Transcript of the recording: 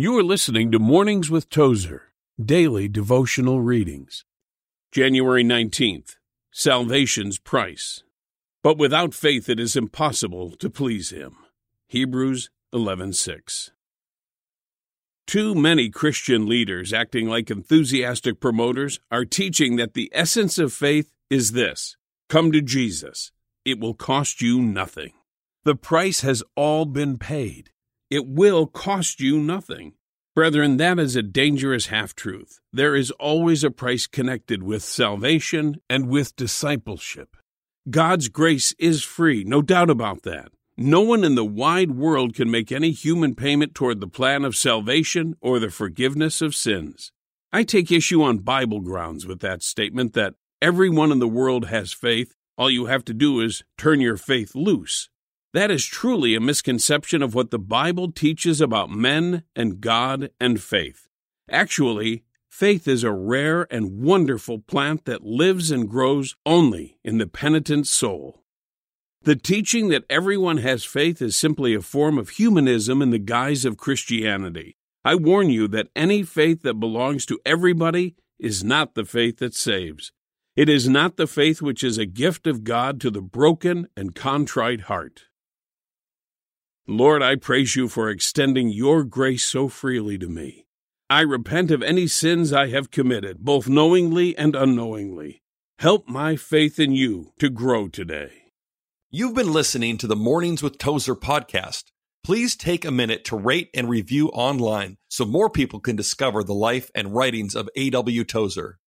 You are listening to Mornings with Tozer, daily devotional readings. January 19th, Salvation's Price. But without faith it is impossible to please him. Hebrews 11:6. Too many Christian leaders acting like enthusiastic promoters are teaching that the essence of faith is this: come to Jesus. It will cost you nothing. The price has all been paid. It will cost you nothing. Brethren, that is a dangerous half truth. There is always a price connected with salvation and with discipleship. God's grace is free, no doubt about that. No one in the wide world can make any human payment toward the plan of salvation or the forgiveness of sins. I take issue on Bible grounds with that statement that everyone in the world has faith. All you have to do is turn your faith loose. That is truly a misconception of what the Bible teaches about men and God and faith. Actually, faith is a rare and wonderful plant that lives and grows only in the penitent soul. The teaching that everyone has faith is simply a form of humanism in the guise of Christianity. I warn you that any faith that belongs to everybody is not the faith that saves. It is not the faith which is a gift of God to the broken and contrite heart. Lord, I praise you for extending your grace so freely to me. I repent of any sins I have committed, both knowingly and unknowingly. Help my faith in you to grow today. You've been listening to the Mornings with Tozer podcast. Please take a minute to rate and review online so more people can discover the life and writings of A.W. Tozer.